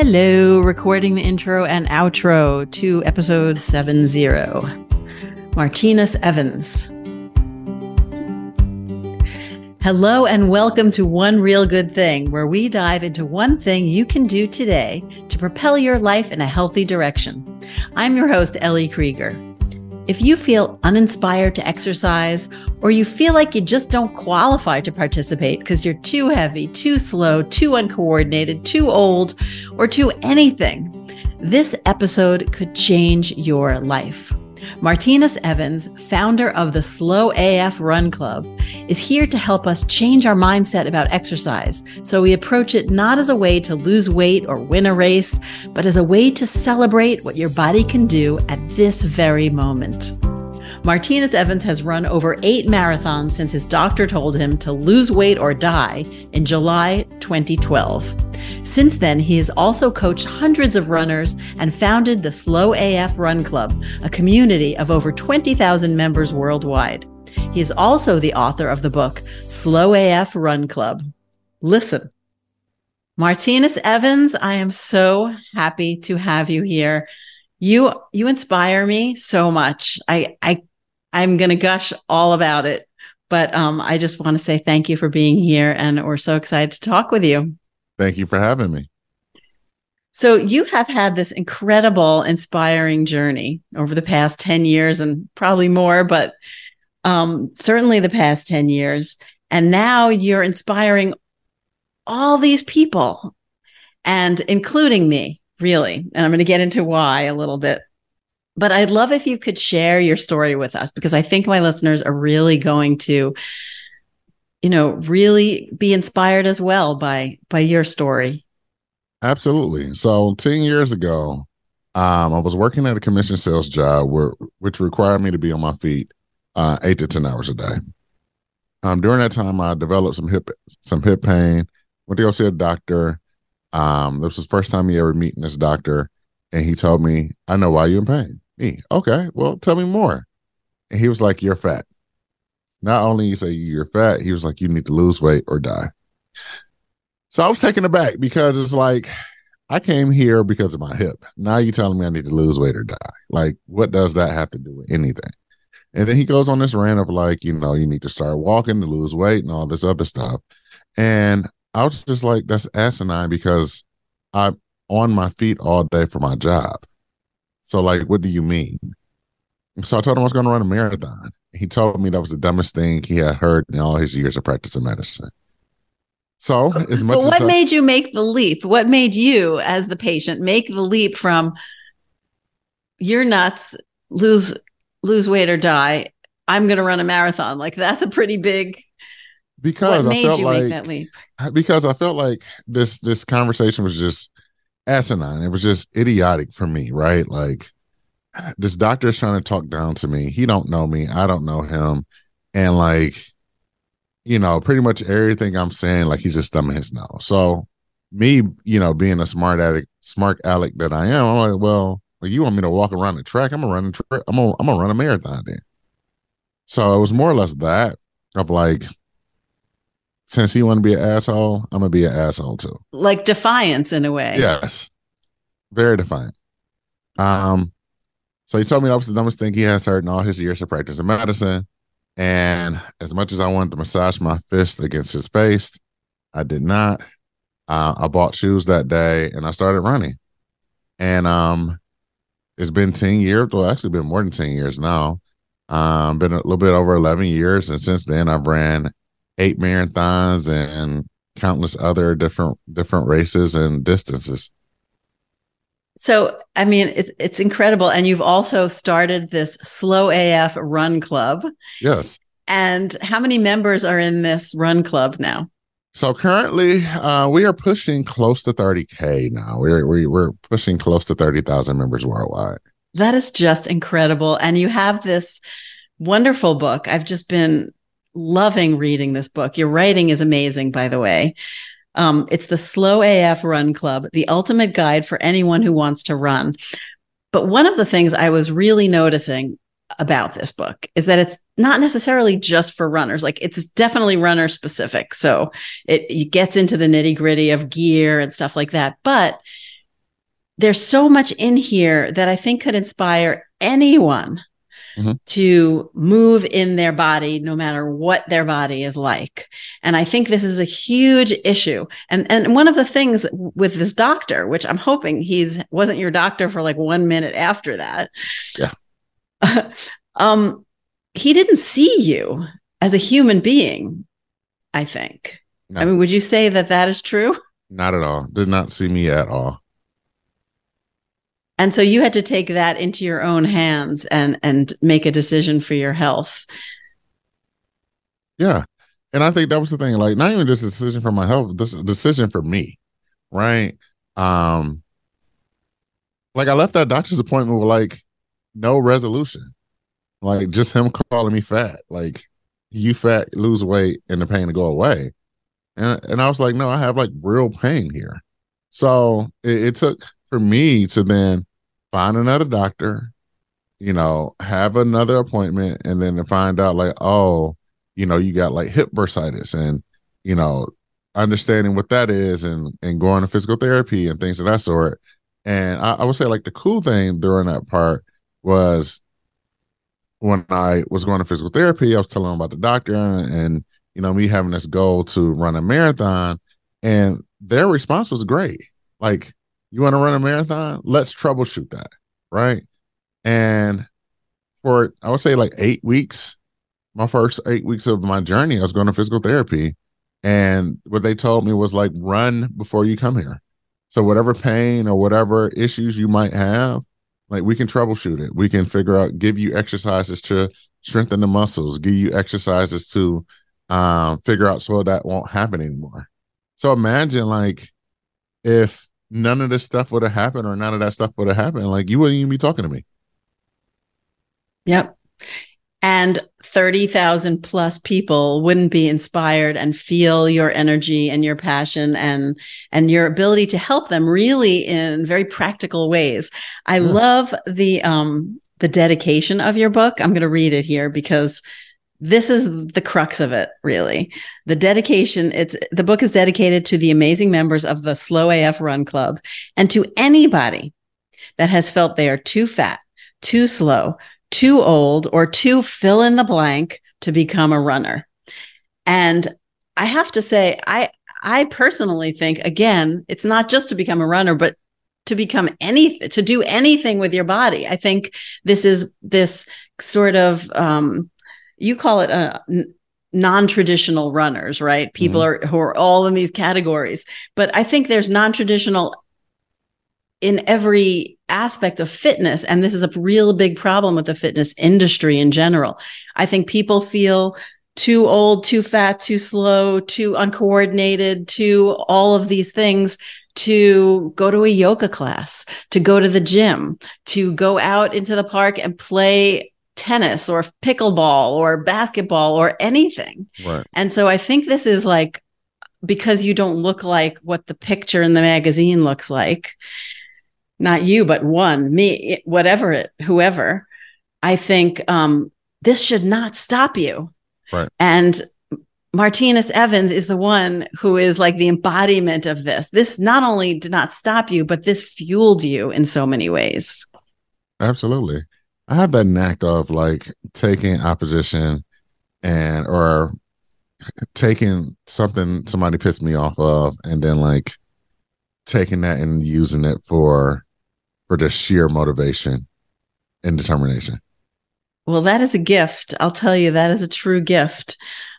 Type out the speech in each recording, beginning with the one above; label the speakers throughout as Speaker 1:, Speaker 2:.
Speaker 1: Hello, recording the intro and outro to episode 70. Martinus Evans. Hello, and welcome to One Real Good Thing, where we dive into one thing you can do today to propel your life in a healthy direction. I'm your host, Ellie Krieger. If you feel uninspired to exercise, or you feel like you just don't qualify to participate because you're too heavy, too slow, too uncoordinated, too old, or too anything, this episode could change your life. Martinus Evans, founder of the Slow AF Run Club, is here to help us change our mindset about exercise so we approach it not as a way to lose weight or win a race, but as a way to celebrate what your body can do at this very moment. Martinus Evans has run over eight marathons since his doctor told him to lose weight or die in July 2012. Since then, he has also coached hundreds of runners and founded the Slow AF Run Club, a community of over 20,000 members worldwide. He is also the author of the book Slow AF Run Club. Listen. Martinus Evans, I am so happy to have you here. You you inspire me so much. I I I'm going to gush all about it, but um I just want to say thank you for being here and we're so excited to talk with you.
Speaker 2: Thank you for having me.
Speaker 1: So, you have had this incredible, inspiring journey over the past 10 years and probably more, but um, certainly the past 10 years. And now you're inspiring all these people, and including me, really. And I'm going to get into why a little bit. But I'd love if you could share your story with us because I think my listeners are really going to you know really be inspired as well by by your story.
Speaker 2: Absolutely. So 10 years ago um, i was working at a commission sales job where which required me to be on my feet uh, eight to 10 hours a day. Um, during that time i developed some hip some hip pain went to go see a doctor. Um, this was the first time he ever meeting this doctor and he told me i know why you're in pain me okay well tell me more and he was like you're fat not only you say you're fat, he was like, you need to lose weight or die. So I was taken aback because it's like, I came here because of my hip. Now you're telling me I need to lose weight or die. Like, what does that have to do with anything? And then he goes on this rant of like, you know, you need to start walking to lose weight and all this other stuff. And I was just like, that's asinine because I'm on my feet all day for my job. So, like, what do you mean? So I told him I was going to run a marathon he told me that was the dumbest thing he had heard in all his years of practicing medicine. So, as much
Speaker 1: but what
Speaker 2: as
Speaker 1: made you make the leap? What made you, as the patient, make the leap from you're nuts, lose lose weight or die? I'm going to run a marathon. Like that's a pretty big.
Speaker 2: Because
Speaker 1: what made
Speaker 2: I felt
Speaker 1: you
Speaker 2: like,
Speaker 1: make that leap?
Speaker 2: Because I felt like this this conversation was just asinine. It was just idiotic for me, right? Like this doctor is trying to talk down to me. He don't know me. I don't know him. And like, you know, pretty much everything I'm saying, like he's just thumbing his nose. So me, you know, being a smart addict, smart aleck that I am, I'm like, well, you want me to walk around the track? I'm gonna run a. I'm gonna I'm gonna run a marathon then. So it was more or less that of like, since he want to be an asshole, I'm gonna be an asshole too.
Speaker 1: Like defiance in a way.
Speaker 2: Yes, very defiant. Um, so he told me that was the dumbest thing he has heard in all his years of practicing medicine. And as much as I wanted to massage my fist against his face, I did not. Uh, I bought shoes that day and I started running. And um, it's been 10 years, well, actually been more than 10 years now. Um, been a little bit over 11 years. And since then I've ran eight marathons and countless other different different races and distances.
Speaker 1: So, I mean, it, it's incredible. And you've also started this Slow AF Run Club.
Speaker 2: Yes.
Speaker 1: And how many members are in this run club now?
Speaker 2: So currently, uh, we are pushing close to 30k now. We're we're, we're pushing close to 30,000 members worldwide.
Speaker 1: That is just incredible. And you have this wonderful book. I've just been loving reading this book. Your writing is amazing, by the way. Um, it's the Slow AF Run Club, the ultimate guide for anyone who wants to run. But one of the things I was really noticing about this book is that it's not necessarily just for runners. Like it's definitely runner specific. So it, it gets into the nitty gritty of gear and stuff like that. But there's so much in here that I think could inspire anyone mm-hmm. to move in their body no matter what their body is like. And I think this is a huge issue. And and one of the things with this doctor, which I'm hoping he's wasn't your doctor for like 1 minute after that.
Speaker 2: Yeah.
Speaker 1: um he didn't see you as a human being, I think. No. I mean, would you say that that is true?
Speaker 2: Not at all. Did not see me at all.
Speaker 1: And so you had to take that into your own hands and and make a decision for your health.
Speaker 2: Yeah. And I think that was the thing, like not even just a decision for my health, this decision for me. Right. Um like I left that doctor's appointment with like no resolution. Like just him calling me fat. Like you fat, lose weight, and the pain to go away. And and I was like, no, I have like real pain here. So it, it took for me to then find another doctor, you know, have another appointment, and then to find out like, oh, you know, you got like hip bursitis, and you know, understanding what that is, and and going to physical therapy and things of that sort. And I, I would say like the cool thing during that part was when I was going to physical therapy, I was telling them about the doctor and, and you know me having this goal to run a marathon, and their response was great. Like you want to run a marathon? Let's troubleshoot that. Right. And for, I would say like eight weeks, my first eight weeks of my journey, I was going to physical therapy. And what they told me was like, run before you come here. So whatever pain or whatever issues you might have, like we can troubleshoot it. We can figure out, give you exercises to strengthen the muscles, give you exercises to um, figure out so that won't happen anymore. So imagine like if none of this stuff would have happened or none of that stuff would have happened, like you wouldn't even be talking to me.
Speaker 1: Yep. And 30,000 plus people wouldn't be inspired and feel your energy and your passion and and your ability to help them really in very practical ways. I yeah. love the um the dedication of your book. I'm going to read it here because this is the crux of it really. The dedication it's the book is dedicated to the amazing members of the slow af run club and to anybody that has felt they are too fat too slow too old or too fill in the blank to become a runner. And i have to say i i personally think again it's not just to become a runner but to become anything to do anything with your body. I think this is this sort of um you call it a non-traditional runners right? People mm-hmm. are who are all in these categories. But i think there's non-traditional in every aspect of fitness and this is a real big problem with the fitness industry in general. I think people feel too old too fat too slow too uncoordinated too all of these things to go to a yoga class to go to the gym to go out into the park and play tennis or pickleball or basketball or anything.
Speaker 2: Right.
Speaker 1: And so I think this is like because you don't look like what the picture in the magazine looks like. Not you, but one, me, whatever it, whoever. I think um, this should not stop you.
Speaker 2: Right.
Speaker 1: And Martinus Evans is the one who is like the embodiment of this. This not only did not stop you, but this fueled you in so many ways.
Speaker 2: Absolutely. I have that knack of like taking opposition and or taking something somebody pissed me off of and then like taking that and using it for for just sheer motivation and determination.
Speaker 1: Well, that is a gift. I'll tell you, that is a true gift.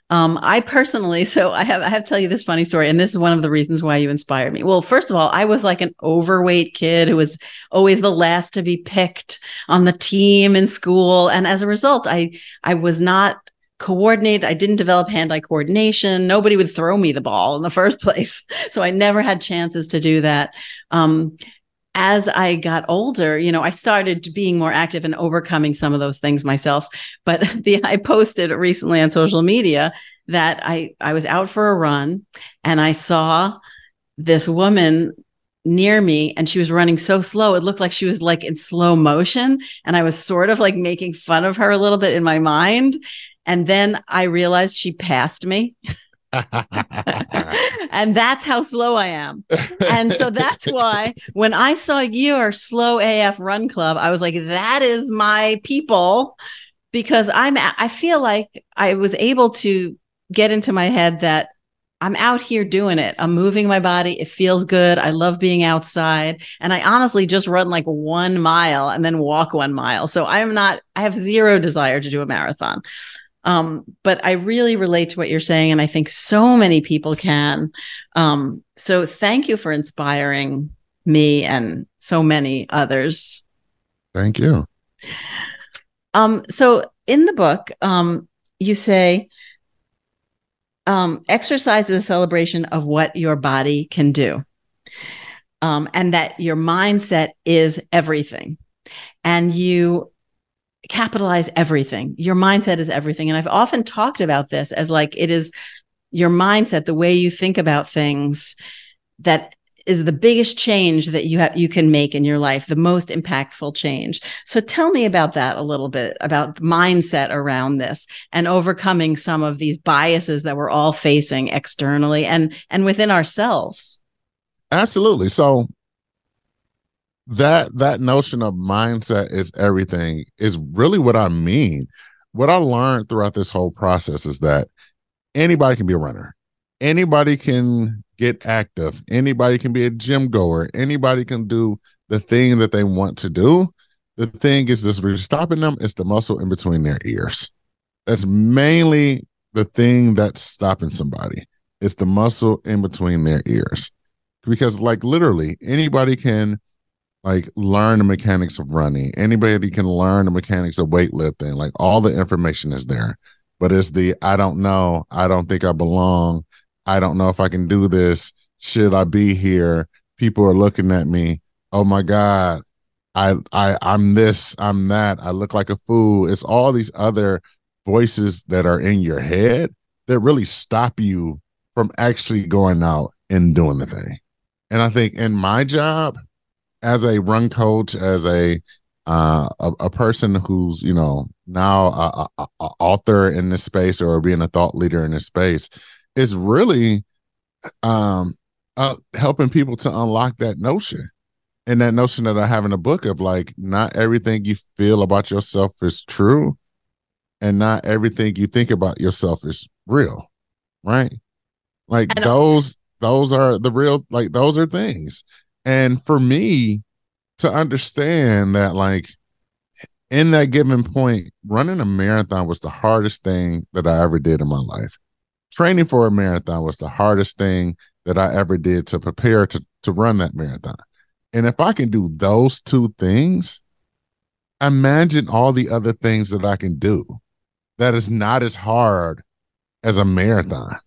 Speaker 1: Um, I personally, so I have I have to tell you this funny story, and this is one of the reasons why you inspired me. Well, first of all, I was like an overweight kid who was always the last to be picked on the team in school, and as a result, I I was not coordinated. I didn't develop hand-eye coordination. Nobody would throw me the ball in the first place, so I never had chances to do that. Um, as I got older, you know, I started being more active and overcoming some of those things myself. But the I posted recently on social media that I I was out for a run and I saw this woman near me and she was running so slow. It looked like she was like in slow motion and I was sort of like making fun of her a little bit in my mind. And then I realized she passed me and that's how slow I am. And so that's why when I saw your slow AF run club, I was like, that is my people because I'm, I feel like I was able to get into my head that I'm out here doing it. I'm moving my body. It feels good. I love being outside. And I honestly just run like one mile and then walk one mile. So I'm not, I have zero desire to do a marathon. Um, but I really relate to what you're saying. And I think so many people can. Um, so thank you for inspiring me and so many others.
Speaker 2: Thank you.
Speaker 1: Um, so in the book, um, you say, um, exercise is a celebration of what your body can do. Um, and that your mindset is everything. And you capitalize everything. Your mindset is everything. And I've often talked about this as like it is your mindset, the way you think about things that is the biggest change that you have you can make in your life the most impactful change so tell me about that a little bit about mindset around this and overcoming some of these biases that we're all facing externally and and within ourselves
Speaker 2: absolutely so that that notion of mindset is everything is really what i mean what i learned throughout this whole process is that anybody can be a runner anybody can get active. Anybody can be a gym goer. Anybody can do the thing that they want to do. The thing is, we're stopping them. It's the muscle in between their ears. That's mainly the thing that's stopping somebody. It's the muscle in between their ears. Because, like, literally, anybody can like learn the mechanics of running. Anybody can learn the mechanics of weightlifting. Like, all the information is there. But it's the I don't know. I don't think I belong. I don't know if I can do this. Should I be here? People are looking at me. Oh my God. I I I'm this, I'm that. I look like a fool. It's all these other voices that are in your head that really stop you from actually going out and doing the thing. And I think in my job as a run coach, as a uh, a, a, person who's you know now a, a, a, author in this space or being a thought leader in this space is really um uh, helping people to unlock that notion. And that notion that I have in the book of like not everything you feel about yourself is true and not everything you think about yourself is real right? Like those those are the real like those are things and for me to understand that like in that given point running a marathon was the hardest thing that i ever did in my life training for a marathon was the hardest thing that I ever did to prepare to, to run that marathon. And if I can do those two things, imagine all the other things that I can do that is not as hard as a marathon.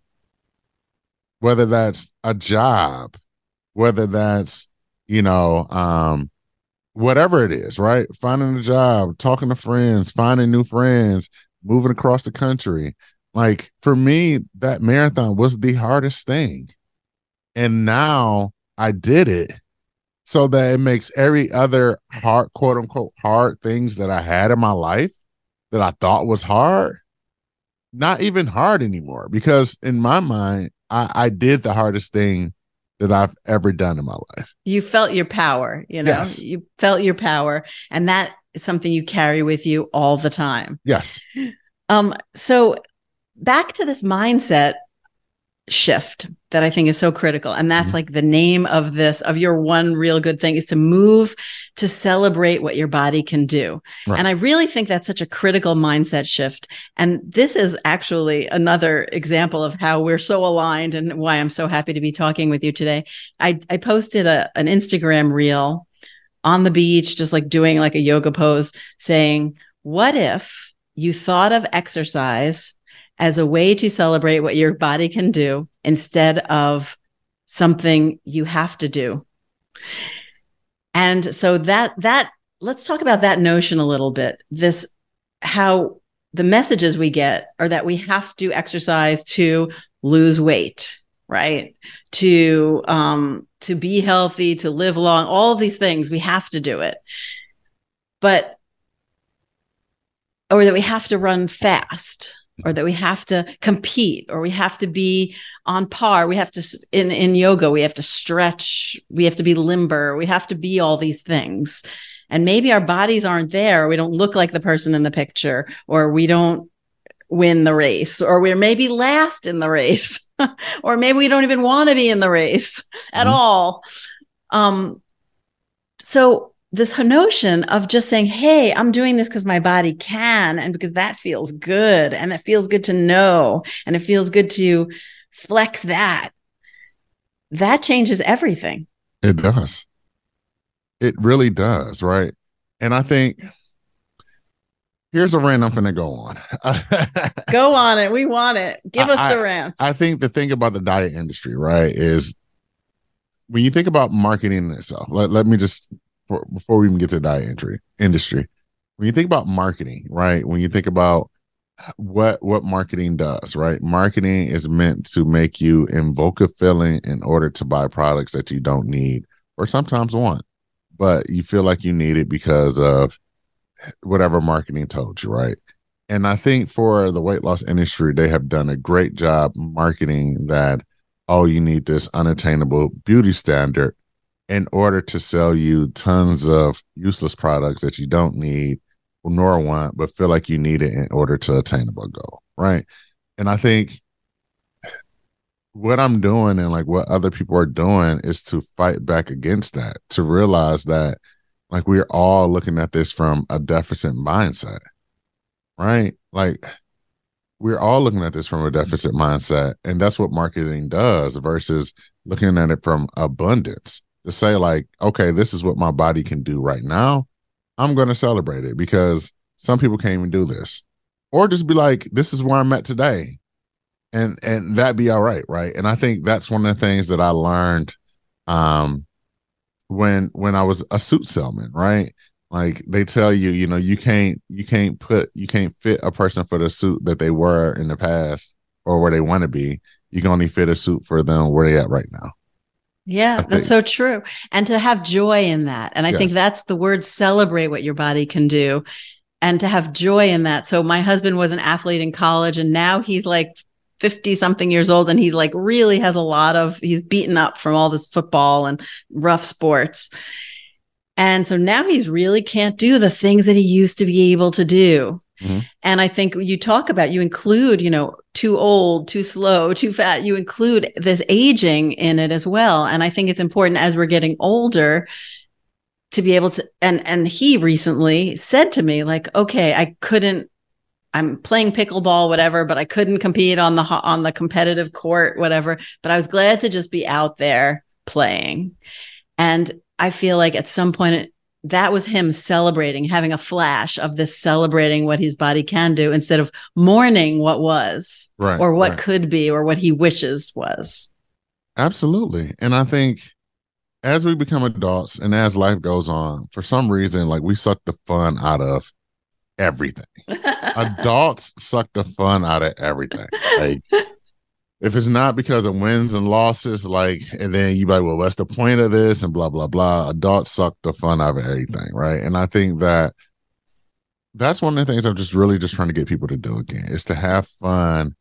Speaker 2: Whether that's a job, whether that's, you know, um, whatever it is, right? Finding a job, talking to friends, finding new friends, moving across the country, like for me, that marathon was the hardest thing. And now I did it so that it makes every other hard, quote unquote, hard things that I had in my life that I thought was hard, not even hard anymore. Because in my mind, I, I did the hardest thing that I've ever done in my life.
Speaker 1: You felt your power, you know, yes. you felt your power. And that is something you carry with you all the time.
Speaker 2: Yes.
Speaker 1: Um, so back to this mindset shift that I think is so critical. And that's mm-hmm. like the name of this, of your one real good thing is to move to celebrate what your body can do. Right. And I really think that's such a critical mindset shift. And this is actually another example of how we're so aligned and why I'm so happy to be talking with you today. I, I posted a, an Instagram reel on the beach, just like doing like a yoga pose saying, what if you thought of exercise as a way to celebrate what your body can do instead of something you have to do. And so that that let's talk about that notion a little bit. This how the messages we get are that we have to exercise to lose weight, right? To um to be healthy, to live long, all these things we have to do it. But or that we have to run fast or that we have to compete or we have to be on par. We have to in in yoga we have to stretch we have to be limber we have to be all these things. And maybe our bodies aren't there we don't look like the person in the picture or we don't win the race or we're maybe last in the race or maybe we don't even want to be in the race at mm-hmm. all. Um so this notion of just saying, Hey, I'm doing this because my body can, and because that feels good, and it feels good to know, and it feels good to flex that, that changes everything.
Speaker 2: It does. It really does. Right. And I think here's a rant I'm going to go on.
Speaker 1: go on it. We want it. Give us
Speaker 2: I,
Speaker 1: the rant.
Speaker 2: I think the thing about the diet industry, right, is when you think about marketing itself, let, let me just for, before we even get to the diet entry industry, when you think about marketing, right? When you think about what what marketing does, right? Marketing is meant to make you invoke a feeling in order to buy products that you don't need or sometimes want, but you feel like you need it because of whatever marketing told you, right? And I think for the weight loss industry, they have done a great job marketing that, oh, you need this unattainable beauty standard in order to sell you tons of useless products that you don't need nor want, but feel like you need it in order to attain a goal. Right. And I think what I'm doing and like what other people are doing is to fight back against that, to realize that like we're all looking at this from a deficit mindset. Right. Like we're all looking at this from a deficit mindset. And that's what marketing does versus looking at it from abundance to say like, okay, this is what my body can do right now. I'm going to celebrate it because some people can't even do this. Or just be like, this is where I'm at today. And and that be all right, right? And I think that's one of the things that I learned um when when I was a suit salesman, right? Like they tell you, you know, you can't you can't put you can't fit a person for the suit that they were in the past or where they want to be. You can only fit a suit for them where they at right now.
Speaker 1: Yeah, that's so true. And to have joy in that. And I yes. think that's the word celebrate what your body can do and to have joy in that. So my husband was an athlete in college and now he's like 50 something years old and he's like really has a lot of he's beaten up from all this football and rough sports. And so now he's really can't do the things that he used to be able to do. Mm-hmm. And I think you talk about, you include, you know, too old, too slow, too fat. You include this aging in it as well. And I think it's important as we're getting older to be able to, and, and he recently said to me, like, okay, I couldn't, I'm playing pickleball, whatever, but I couldn't compete on the, on the competitive court, whatever, but I was glad to just be out there playing. And I feel like at some point that was him celebrating, having a flash of this celebrating what his body can do instead of mourning what was right, or what right. could be or what he wishes was.
Speaker 2: Absolutely. And I think as we become adults and as life goes on, for some reason, like we suck the fun out of everything. adults suck the fun out of everything. Like if it's not because of wins and losses, like, and then you like, well, what's the point of this? And blah, blah, blah. Adults suck the fun out of everything. Right. And I think that that's one of the things I'm just really just trying to get people to do again is to have fun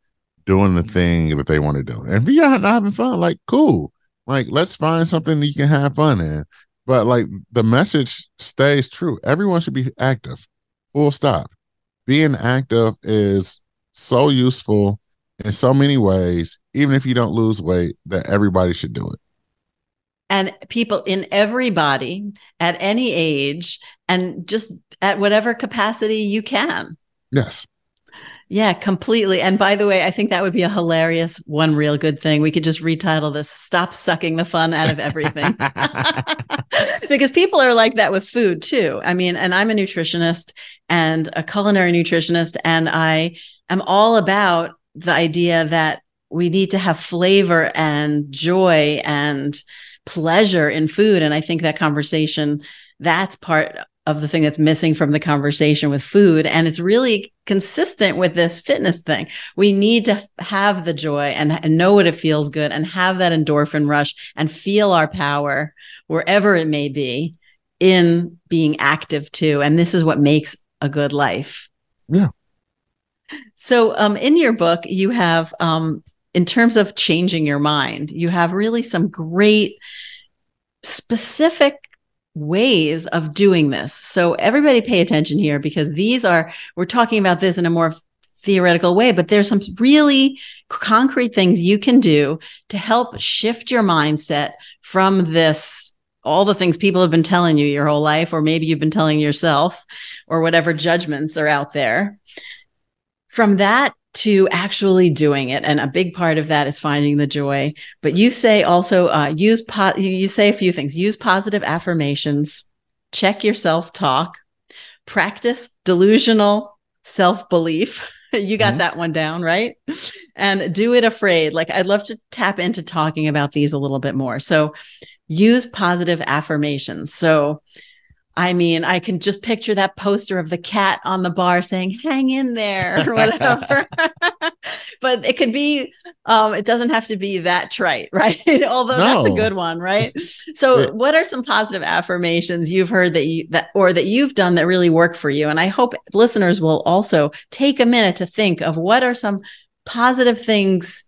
Speaker 2: doing the thing that they want to do. And if you're not having fun, like, cool. Like, let's find something that you can have fun in. But like the message stays true. Everyone should be active. Full stop. Being active is so useful in so many ways, even if you don't lose weight, that everybody should do it.
Speaker 1: And people in everybody at any age and just at whatever capacity you can.
Speaker 2: Yes.
Speaker 1: Yeah, completely. And by the way, I think that would be a hilarious one real good thing. We could just retitle this Stop Sucking the Fun Out of Everything. because people are like that with food too. I mean, and I'm a nutritionist and a culinary nutritionist, and I am all about the idea that we need to have flavor and joy and pleasure in food. And I think that conversation, that's part of the thing that's missing from the conversation with food. And it's really consistent with this fitness thing. We need to have the joy and, and know what it feels good and have that endorphin rush and feel our power wherever it may be in being active too. And this is what makes a good life.
Speaker 2: Yeah.
Speaker 1: So, um, in your book, you have, um, in terms of changing your mind, you have really some great specific ways of doing this. So, everybody pay attention here because these are, we're talking about this in a more theoretical way, but there's some really concrete things you can do to help shift your mindset from this all the things people have been telling you your whole life, or maybe you've been telling yourself, or whatever judgments are out there. From that to actually doing it, and a big part of that is finding the joy. But you say also uh, use po- you say a few things. Use positive affirmations. Check your self talk. Practice delusional self belief. you got mm-hmm. that one down, right? And do it afraid. Like I'd love to tap into talking about these a little bit more. So use positive affirmations. So, I mean, I can just picture that poster of the cat on the bar saying, hang in there, or whatever. but it could be, um, it doesn't have to be that trite, right? Although no. that's a good one, right? So, what are some positive affirmations you've heard that you, that, or that you've done that really work for you? And I hope listeners will also take a minute to think of what are some positive things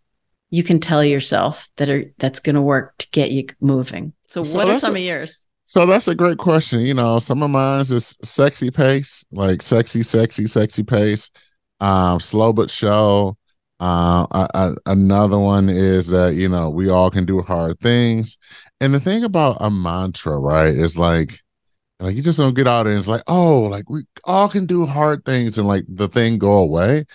Speaker 1: you can tell yourself that are that's going to work to get you moving. So, so what are some a, of yours?
Speaker 2: So that's a great question. You know, some of mine is sexy pace, like sexy, sexy, sexy pace. Um, slow but show. Uh, I, I, another one is that you know we all can do hard things, and the thing about a mantra, right, is like like you just don't get out and it's like oh like we all can do hard things and like the thing go away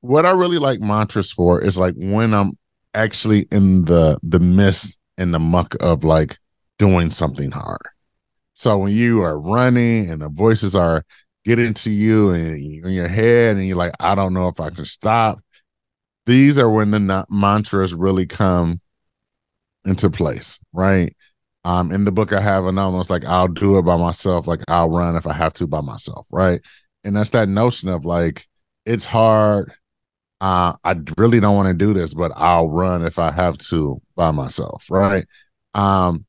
Speaker 2: what i really like mantras for is like when i'm actually in the the mist and the muck of like doing something hard. So when you are running and the voices are getting to you and in your head and you're like, I don't know if I can stop. These are when the mantras really come into place, right? Um, in the book, I have another one. like I'll do it by myself. Like I'll run if I have to by myself, right? And that's that notion of like it's hard uh, I really don't want to do this, but I'll run if I have to by myself, right? Um,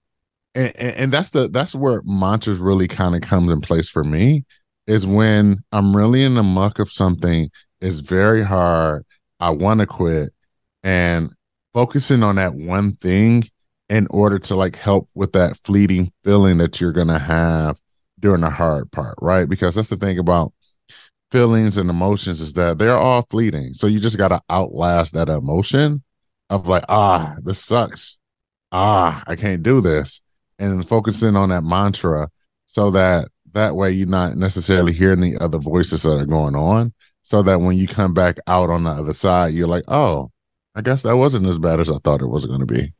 Speaker 2: and, and that's the that's where mantras really kind of comes in place for me is when I'm really in the muck of something. It's very hard. I want to quit, and focusing on that one thing in order to like help with that fleeting feeling that you're gonna have during the hard part, right? Because that's the thing about feelings and emotions is that they're all fleeting. So you just got to outlast that emotion of like, ah, this sucks. Ah, I can't do this. And focusing on that mantra so that that way you're not necessarily hearing the other voices that are going on. So that when you come back out on the other side, you're like, oh, I guess that wasn't as bad as I thought it was going to be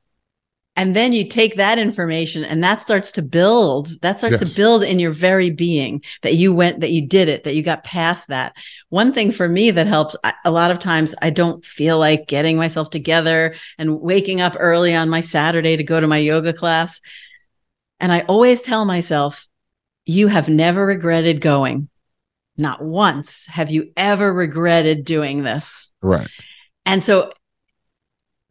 Speaker 1: and then you take that information and that starts to build that starts yes. to build in your very being that you went that you did it that you got past that one thing for me that helps a lot of times i don't feel like getting myself together and waking up early on my saturday to go to my yoga class and i always tell myself you have never regretted going not once have you ever regretted doing this
Speaker 2: right
Speaker 1: and so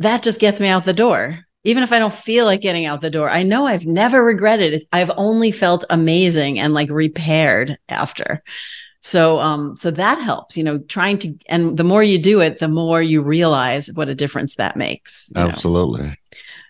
Speaker 1: that just gets me out the door even if I don't feel like getting out the door, I know I've never regretted it. I've only felt amazing and like repaired after. So um so that helps, you know, trying to and the more you do it, the more you realize what a difference that makes.
Speaker 2: Absolutely.
Speaker 1: Know?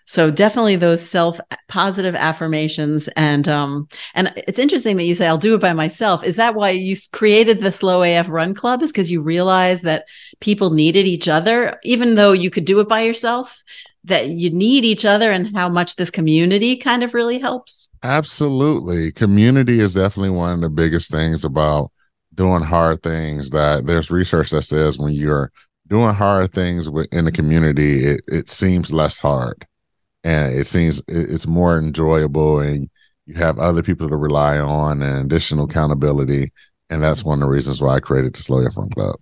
Speaker 1: So definitely those self positive affirmations and um and it's interesting that you say I'll do it by myself. Is that why you created the Slow AF Run Club is cuz you realized that people needed each other even though you could do it by yourself? that you need each other and how much this community kind of really helps?
Speaker 2: Absolutely. Community is definitely one of the biggest things about doing hard things that there's research that says when you're doing hard things in the community, it, it seems less hard and it seems it's more enjoyable and you have other people to rely on and additional accountability. And that's one of the reasons why I created the Slow AF Run Club.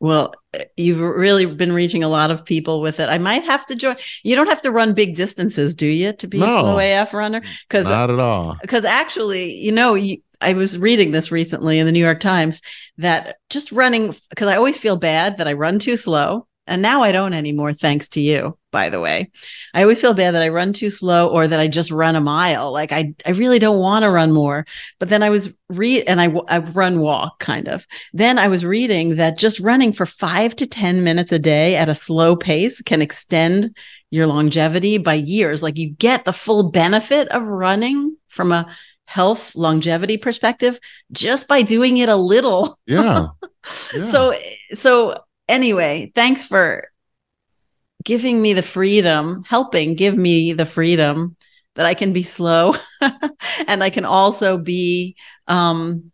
Speaker 1: Well, you've really been reaching a lot of people with it. I might have to join. You don't have to run big distances, do you, to be no, a slow AF runner?
Speaker 2: Because not at all.
Speaker 1: Because actually, you know, you, I was reading this recently in the New York Times that just running because I always feel bad that I run too slow, and now I don't anymore, thanks to you. By the way. I always feel bad that I run too slow or that I just run a mile. Like I, I really don't want to run more. But then I was read and I, I run walk kind of. Then I was reading that just running for five to 10 minutes a day at a slow pace can extend your longevity by years. Like you get the full benefit of running from a health longevity perspective just by doing it a little.
Speaker 2: Yeah.
Speaker 1: yeah. So, so anyway, thanks for giving me the freedom, helping give me the freedom that I can be slow and I can also be um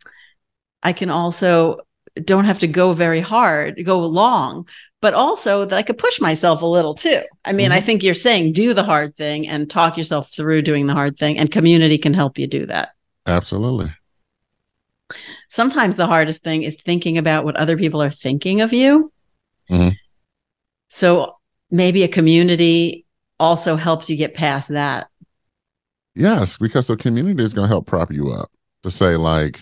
Speaker 1: I can also don't have to go very hard, go long, but also that I could push myself a little too. I mean, mm-hmm. I think you're saying do the hard thing and talk yourself through doing the hard thing and community can help you do that.
Speaker 2: Absolutely.
Speaker 1: Sometimes the hardest thing is thinking about what other people are thinking of you. Mm-hmm. So maybe a community also helps you get past that.
Speaker 2: Yes, because the community is going to help prop you up to say, like,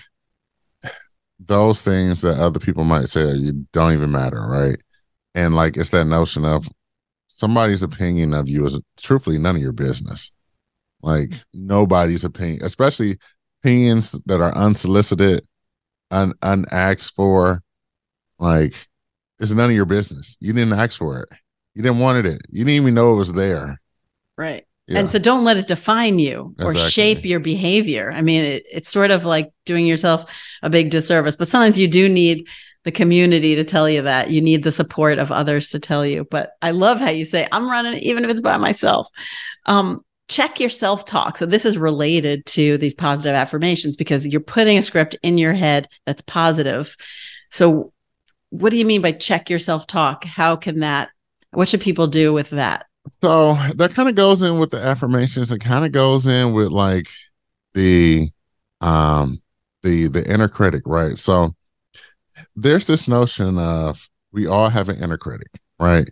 Speaker 2: those things that other people might say you don't even matter, right? And like, it's that notion of somebody's opinion of you is truthfully none of your business. Like, nobody's opinion, especially opinions that are unsolicited, un- unasked for, like, it's none of your business. You didn't ask for it. You didn't want it. You didn't even know it was there.
Speaker 1: Right. Yeah. And so don't let it define you or exactly. shape your behavior. I mean, it, it's sort of like doing yourself a big disservice, but sometimes you do need the community to tell you that. You need the support of others to tell you. But I love how you say, I'm running, even if it's by myself. Um, check your self talk. So, this is related to these positive affirmations because you're putting a script in your head that's positive. So, what do you mean by check your self talk? How can that what should people do with that?
Speaker 2: So that kind of goes in with the affirmations. It kind of goes in with like the um the the inner critic, right? So there's this notion of we all have an inner critic, right?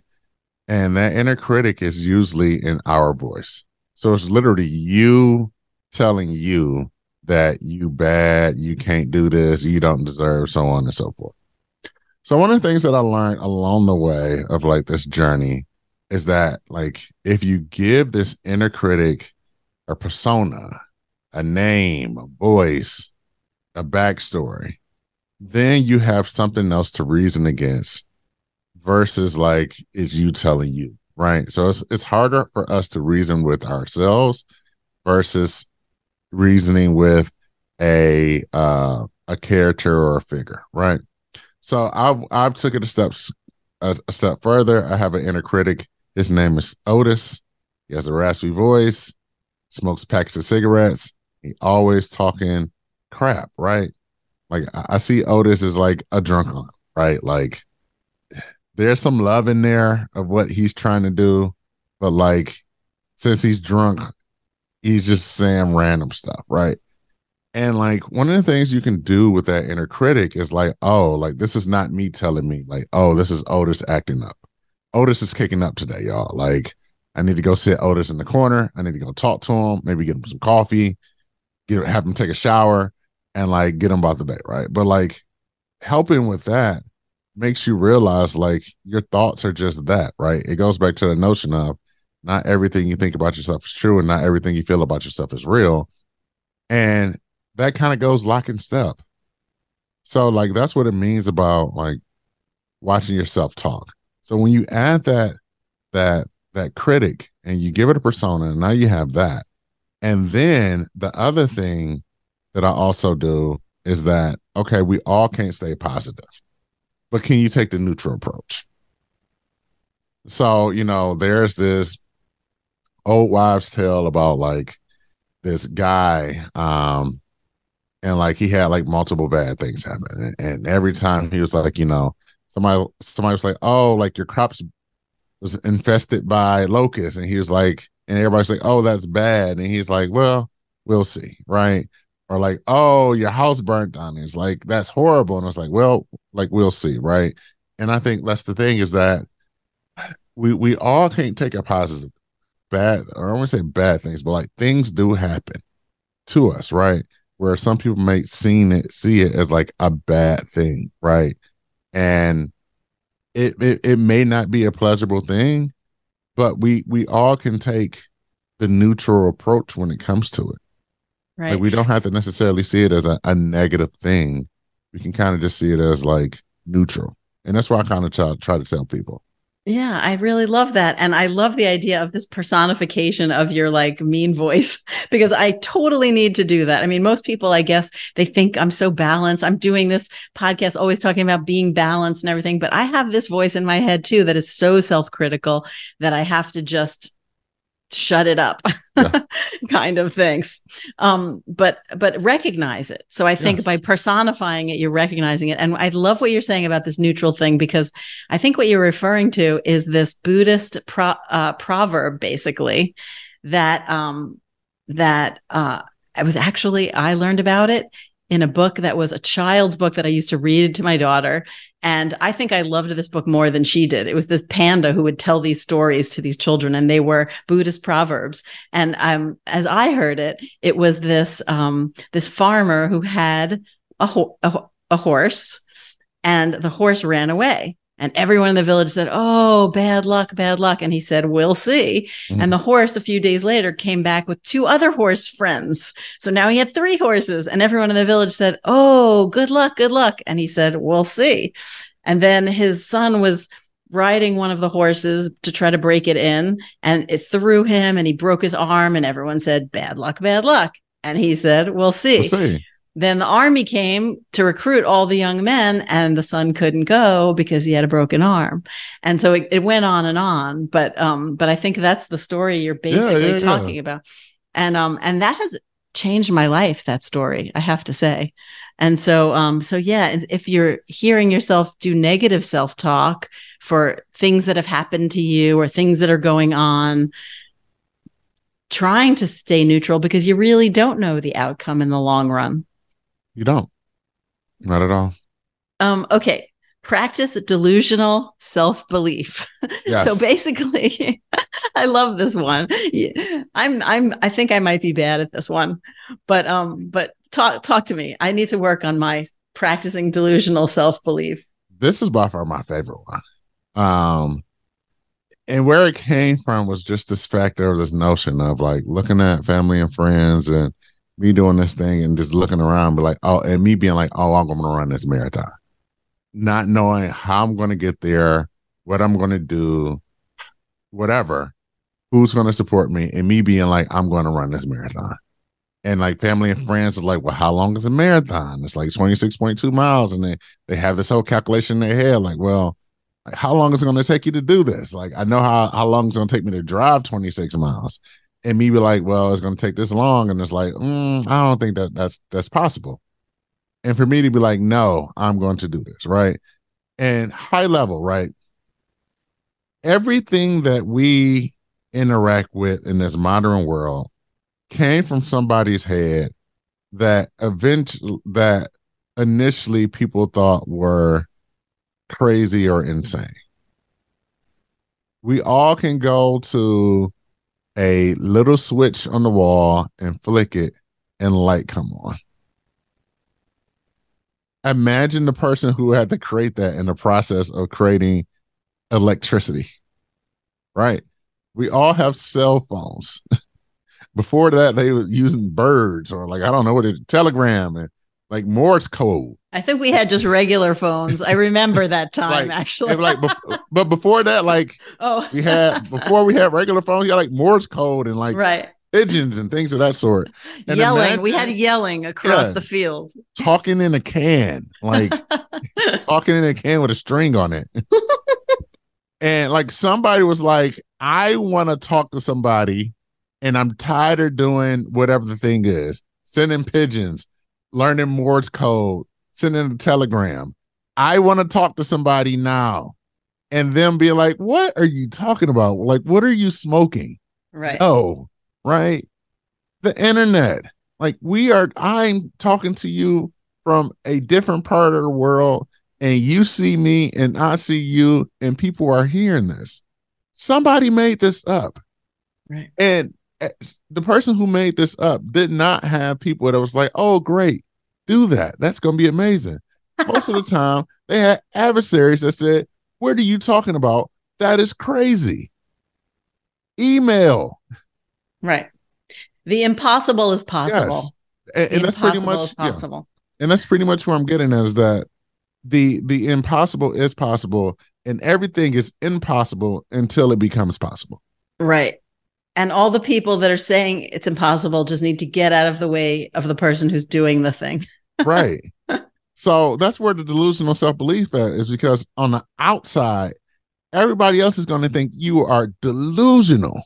Speaker 2: And that inner critic is usually in our voice. So it's literally you telling you that you bad, you can't do this, you don't deserve, so on and so forth. So one of the things that I learned along the way of like this journey is that like if you give this inner critic a persona, a name, a voice, a backstory, then you have something else to reason against versus like is you telling you, right? So it's it's harder for us to reason with ourselves versus reasoning with a uh a character or a figure, right? So I've I've took it a step a, a step further. I have an inner critic. His name is Otis. He has a raspy voice, smokes packs of cigarettes. He always talking crap, right? Like I, I see Otis as like a drunk on, right? Like there's some love in there of what he's trying to do, but like since he's drunk, he's just saying random stuff, right? And like one of the things you can do with that inner critic is like, oh, like this is not me telling me, like, oh, this is Otis acting up. Otis is kicking up today, y'all. Like, I need to go sit Otis in the corner. I need to go talk to him, maybe get him some coffee, get have him take a shower, and like get him about the day, right? But like helping with that makes you realize like your thoughts are just that, right? It goes back to the notion of not everything you think about yourself is true, and not everything you feel about yourself is real. And that kind of goes lock and step. So like that's what it means about like watching yourself talk. So when you add that that that critic and you give it a persona, now you have that. And then the other thing that I also do is that okay, we all can't stay positive. But can you take the neutral approach? So, you know, there's this old wives' tale about like this guy um and like he had like multiple bad things happen. And, and every time he was like, you know, somebody somebody was like, oh, like your crops was infested by locusts, and he was like, and everybody's like, oh, that's bad, and he's like, well, we'll see, right? Or like, oh, your house burnt down. It's like that's horrible, and it's like, well, like we'll see, right? And I think that's the thing is that we we all can't take a positive bad or I want to say bad things, but like things do happen to us, right? Where some people may seen it see it as like a bad thing, right? And it, it it may not be a pleasurable thing, but we we all can take the neutral approach when it comes to it.
Speaker 1: Right.
Speaker 2: Like we don't have to necessarily see it as a, a negative thing. We can kind of just see it as like neutral. And that's why I kind of try, try to tell people.
Speaker 1: Yeah, I really love that. And I love the idea of this personification of your like mean voice because I totally need to do that. I mean, most people, I guess, they think I'm so balanced. I'm doing this podcast always talking about being balanced and everything, but I have this voice in my head too that is so self critical that I have to just shut it up yeah. kind of things um but but recognize it so i think yes. by personifying it you're recognizing it and i love what you're saying about this neutral thing because i think what you're referring to is this buddhist pro- uh, proverb basically that um that uh I was actually I learned about it in a book that was a child's book that I used to read to my daughter. And I think I loved this book more than she did. It was this panda who would tell these stories to these children, and they were Buddhist proverbs. And um, as I heard it, it was this um, this farmer who had a, ho- a, a horse, and the horse ran away. And everyone in the village said, Oh, bad luck, bad luck. And he said, We'll see. Mm-hmm. And the horse, a few days later, came back with two other horse friends. So now he had three horses. And everyone in the village said, Oh, good luck, good luck. And he said, We'll see. And then his son was riding one of the horses to try to break it in. And it threw him and he broke his arm. And everyone said, Bad luck, bad luck. And he said, We'll see.
Speaker 2: We'll see.
Speaker 1: Then the army came to recruit all the young men, and the son couldn't go because he had a broken arm. And so it, it went on and on. But um, but I think that's the story you're basically yeah, yeah, talking yeah. about. And um, and that has changed my life, that story, I have to say. And so um, so yeah, if you're hearing yourself do negative self-talk for things that have happened to you or things that are going on, trying to stay neutral because you really don't know the outcome in the long run.
Speaker 2: You don't. Not at all.
Speaker 1: Um, okay. Practice delusional self belief. Yes. so basically, I love this one. I'm I'm I think I might be bad at this one, but um, but talk talk to me. I need to work on my practicing delusional self belief.
Speaker 2: This is by far my favorite one. Um, and where it came from was just this factor of this notion of like looking at family and friends and me doing this thing and just looking around, be like, oh, and me being like, oh, I'm going to run this marathon, not knowing how I'm going to get there, what I'm going to do, whatever, who's going to support me, and me being like, I'm going to run this marathon. And like family and friends are like, well, how long is a marathon? It's like 26.2 miles. And they, they have this whole calculation in their head, like, well, how long is it going to take you to do this? Like, I know how, how long it's going to take me to drive 26 miles and me be like, well, it's to take this long, and it's like, mm, I don't think that that's that's possible. And for me to be like, no, I'm going to do this, right? And high level, right? Everything that we interact with in this modern world came from somebody's head that event that initially people thought were crazy or insane. We all can go to a little switch on the wall and flick it and light come on. Imagine the person who had to create that in the process of creating electricity. Right? We all have cell phones. Before that, they were using birds or like I don't know what it telegram and like Morse code.
Speaker 1: I think we had just regular phones. I remember that time like, actually.
Speaker 2: like, but before that, like, oh, we had before we had regular phones, you had like Morse code and like
Speaker 1: right
Speaker 2: pigeons and things of that sort.
Speaker 1: And yelling, imagine, we had yelling across yeah, the field.
Speaker 2: Talking in a can, like talking in a can with a string on it. and like somebody was like, I want to talk to somebody, and I'm tired of doing whatever the thing is, sending pigeons, learning Morse code, sending a telegram. I want to talk to somebody now. And them being like, what are you talking about? Like, what are you smoking?
Speaker 1: Right.
Speaker 2: Oh, right. The internet. Like, we are, I'm talking to you from a different part of the world, and you see me and I see you, and people are hearing this. Somebody made this up.
Speaker 1: Right.
Speaker 2: And eh, the person who made this up did not have people that was like, oh, great do that. That's going to be amazing. Most of the time, they had adversaries that said, What are you talking about? That is crazy. email.
Speaker 1: Right. The impossible is possible.
Speaker 2: Yes. And, and that's pretty much possible. Yeah. And that's pretty much where I'm getting at is that the the impossible is possible and everything is impossible until it becomes possible.
Speaker 1: Right. And all the people that are saying it's impossible just need to get out of the way of the person who's doing the thing.
Speaker 2: Right. So that's where the delusional self belief is because on the outside, everybody else is going to think you are delusional,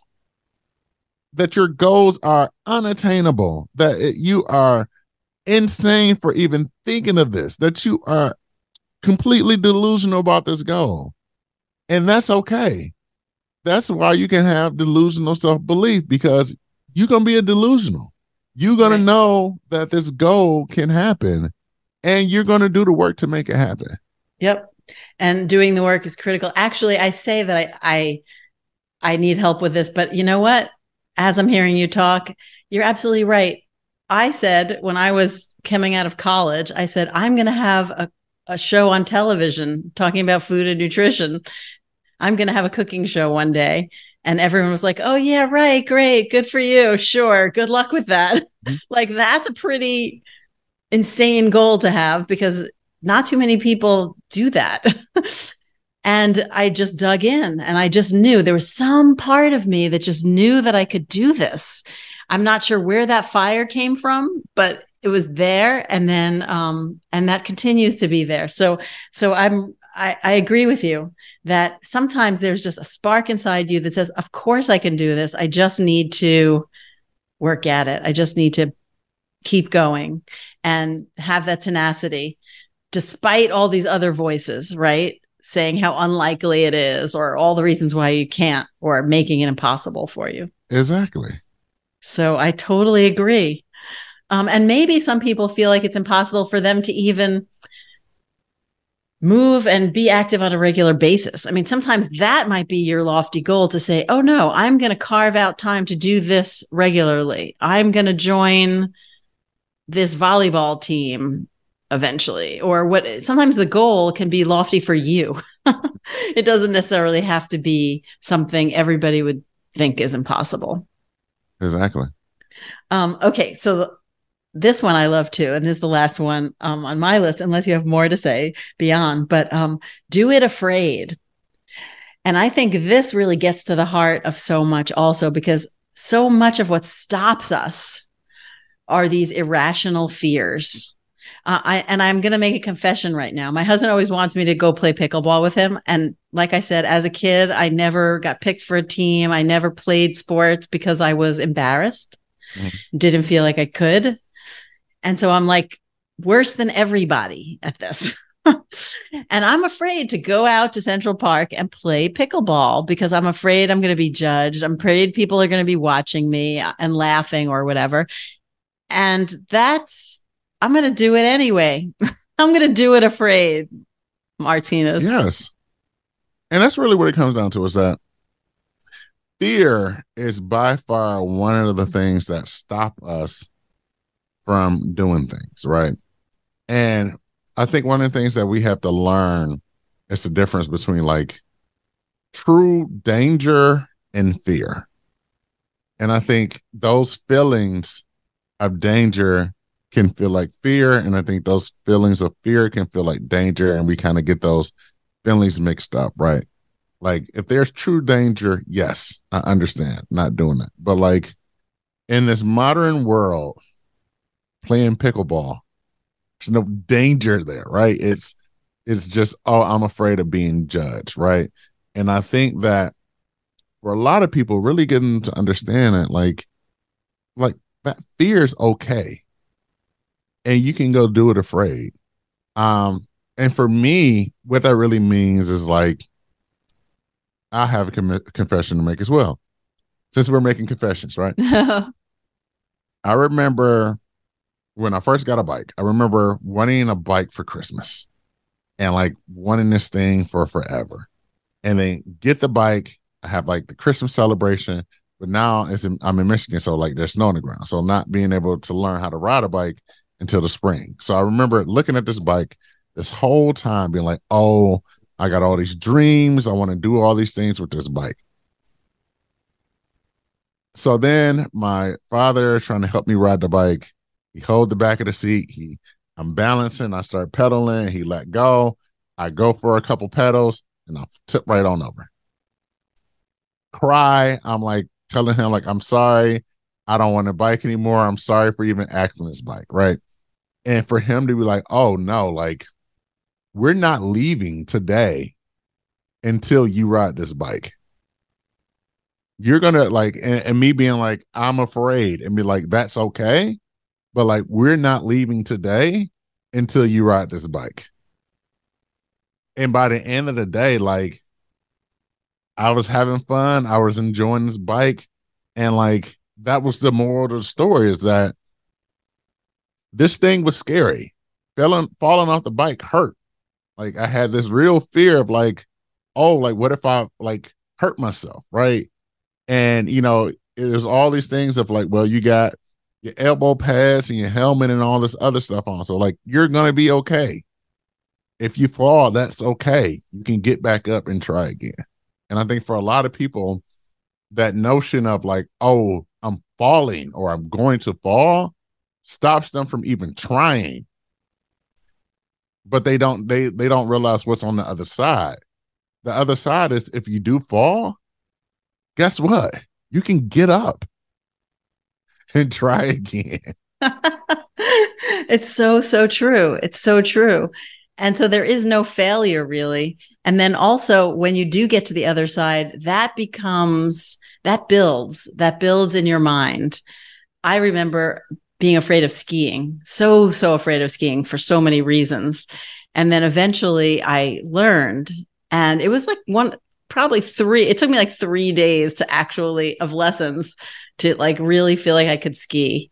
Speaker 2: that your goals are unattainable, that it, you are insane for even thinking of this, that you are completely delusional about this goal. And that's okay. That's why you can have delusional self belief because you're going to be a delusional. You're going right. to know that this goal can happen and you're going to do the work to make it happen.
Speaker 1: Yep. And doing the work is critical. Actually, I say that I, I, I need help with this, but you know what? As I'm hearing you talk, you're absolutely right. I said when I was coming out of college, I said, I'm going to have a, a show on television talking about food and nutrition. I'm going to have a cooking show one day. And everyone was like, oh, yeah, right. Great. Good for you. Sure. Good luck with that. Mm-hmm. like, that's a pretty insane goal to have because not too many people do that. and I just dug in and I just knew there was some part of me that just knew that I could do this. I'm not sure where that fire came from, but it was there and then um and that continues to be there. So so I'm I, I agree with you that sometimes there's just a spark inside you that says, Of course I can do this. I just need to work at it. I just need to keep going and have that tenacity despite all these other voices, right? Saying how unlikely it is or all the reasons why you can't or making it impossible for you.
Speaker 2: Exactly.
Speaker 1: So I totally agree. Um, and maybe some people feel like it's impossible for them to even move and be active on a regular basis. I mean, sometimes that might be your lofty goal to say, oh no, I'm going to carve out time to do this regularly. I'm going to join this volleyball team eventually or what sometimes the goal can be lofty for you it doesn't necessarily have to be something everybody would think is impossible
Speaker 2: exactly
Speaker 1: um okay so this one i love too and this is the last one um on my list unless you have more to say beyond but um do it afraid and i think this really gets to the heart of so much also because so much of what stops us are these irrational fears. Uh, I and I'm going to make a confession right now. My husband always wants me to go play pickleball with him, and like I said, as a kid, I never got picked for a team. I never played sports because I was embarrassed, mm-hmm. didn't feel like I could, and so I'm like worse than everybody at this. and I'm afraid to go out to Central Park and play pickleball because I'm afraid I'm going to be judged. I'm afraid people are going to be watching me uh, and laughing or whatever. And that's, I'm going to do it anyway. I'm going to do it afraid, Martinus.
Speaker 2: Yes. And that's really what it comes down to is that fear is by far one of the things that stop us from doing things, right? And I think one of the things that we have to learn is the difference between like true danger and fear. And I think those feelings of danger can feel like fear. And I think those feelings of fear can feel like danger. And we kind of get those feelings mixed up, right? Like if there's true danger, yes, I understand not doing that. But like in this modern world, playing pickleball, there's no danger there, right? It's it's just, oh, I'm afraid of being judged, right? And I think that for a lot of people really getting to understand it, like, like that fear is okay and you can go do it afraid um and for me what that really means is like i have a com- confession to make as well since we're making confessions right i remember when i first got a bike i remember wanting a bike for christmas and like wanting this thing for forever and then get the bike i have like the christmas celebration but now it's in, I'm in Michigan, so like there's snow on the ground. So not being able to learn how to ride a bike until the spring. So I remember looking at this bike this whole time, being like, "Oh, I got all these dreams. I want to do all these things with this bike." so then my father trying to help me ride the bike. He hold the back of the seat. He I'm balancing. I start pedaling. He let go. I go for a couple pedals and I tip right on over. Cry. I'm like telling him like I'm sorry. I don't want to bike anymore. I'm sorry for even acting this bike, right? And for him to be like, "Oh no, like we're not leaving today until you ride this bike." You're gonna like, and, and me being like, "I'm afraid," and be like, "That's okay," but like, we're not leaving today until you ride this bike. And by the end of the day, like, I was having fun. I was enjoying this bike, and like that was the moral of the story is that this thing was scary. Falling falling off the bike hurt. Like I had this real fear of like, oh, like what if I like hurt myself, right? And you know, it was all these things of like, well, you got your elbow pads and your helmet and all this other stuff on. So like you're gonna be okay. If you fall, that's okay. You can get back up and try again. And I think for a lot of people, that notion of like, oh, I'm falling or I'm going to fall stops them from even trying. But they don't they they don't realize what's on the other side. The other side is if you do fall, guess what? You can get up and try again.
Speaker 1: it's so so true. It's so true. And so there is no failure really. And then also when you do get to the other side, that becomes that builds, that builds in your mind. I remember being afraid of skiing, so, so afraid of skiing for so many reasons. And then eventually I learned, and it was like one, probably three, it took me like three days to actually, of lessons to like really feel like I could ski,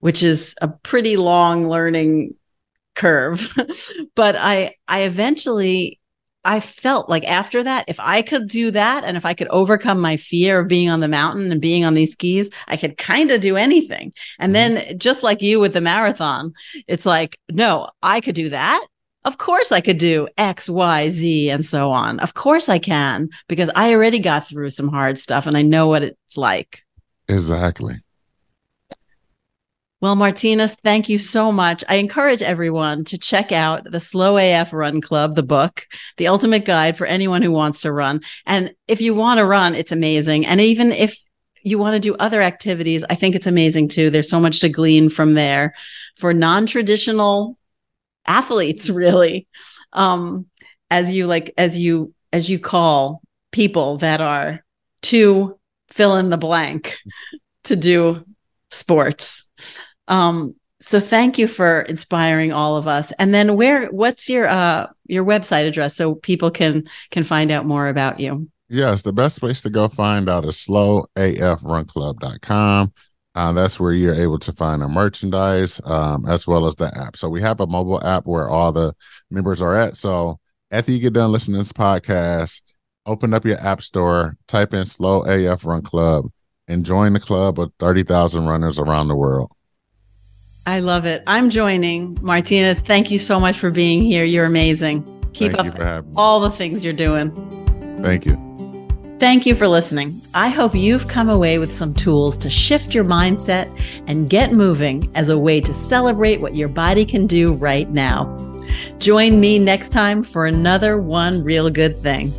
Speaker 1: which is a pretty long learning curve. but I, I eventually I felt like after that, if I could do that and if I could overcome my fear of being on the mountain and being on these skis, I could kind of do anything. And mm-hmm. then, just like you with the marathon, it's like, no, I could do that. Of course, I could do X, Y, Z, and so on. Of course, I can because I already got through some hard stuff and I know what it's like.
Speaker 2: Exactly.
Speaker 1: Well, Martinus, thank you so much. I encourage everyone to check out the Slow AF Run Club, the book, the ultimate guide for anyone who wants to run. And if you want to run, it's amazing. And even if you want to do other activities, I think it's amazing too. There's so much to glean from there for non traditional athletes, really. Um, as you like, as you, as you call people that are too fill in the blank to do sports. Um, so thank you for inspiring all of us. And then where what's your uh your website address so people can can find out more about you?
Speaker 2: Yes, the best place to go find out is slowafrunclub.com. Uh, that's where you're able to find our merchandise um, as well as the app. So we have a mobile app where all the members are at. So after you get done listening to this podcast, open up your app store, type in Slow AF Run Club, and join the club of 30,000 runners around the world.
Speaker 1: I love it. I'm joining. Martinus, thank you so much for being here. You're amazing. Keep thank up all the things you're doing.
Speaker 2: Thank you.
Speaker 1: Thank you for listening. I hope you've come away with some tools to shift your mindset and get moving as a way to celebrate what your body can do right now. Join me next time for another one real good thing.